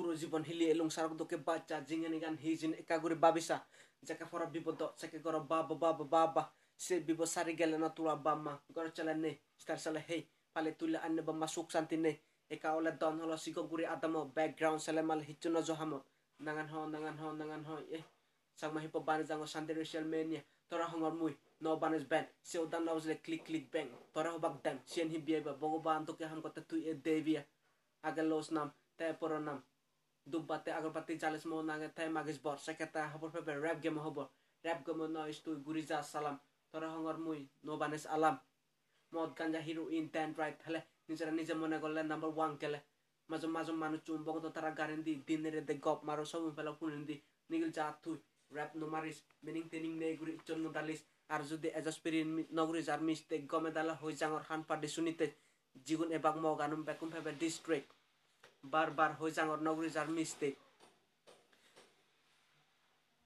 পুরো জীবন হিলিয়ে এলুং সারক দোকে বাচ্চা জিঙেনি গান হিজিন একাগুরি বাবিসা যাকে ফরা বিপদ যাকে গর বাবা বাবা বাবা সে বিব সারি গেলে না তুলা বাম্মা গর চলে নে স্টার সালে হেই পালে তুলে আন্নে বাম্মা সুখ শান্তি নে sigo guri adamo background sele mal hichuno johamo nangan ho nangan ho nangan ho eh sang mahi po bani jango sante racial mania tora hongor mui no banis ben se udan na usle click click bang tora hobak dam sien hi bieba bogo ban to ke ham kota tu e devia agar los nam te poro nam dubbate pati jalis mo nange te magis bor seketa habor pepe rap game hobor rap game no istu ja salam tora hongor mui no banis alam mod ganja hero in ten right hele নিজেরা নিজে মনে করলে number one খেলে মাঝে মাঝে মানুষ চুম্বক তো তারা গারেন দি দিনের দে গপ মারো সব ফেলা শুনেন দি নিগিল যা তুই র্যাপ নো মারিস মিনিং টেনিং নে গুরি চন্ন দালিস আর যদি এজাসপিরিন নগরী যার মিস্তে গমে দালা হই জাঙর হান পাডি শুনিতে জিগুন এবাক মগানুম বেকুম ফেবে ডিস্ট্রিক্ট বার বার হই জাঙর নগরী যার মিস্টেক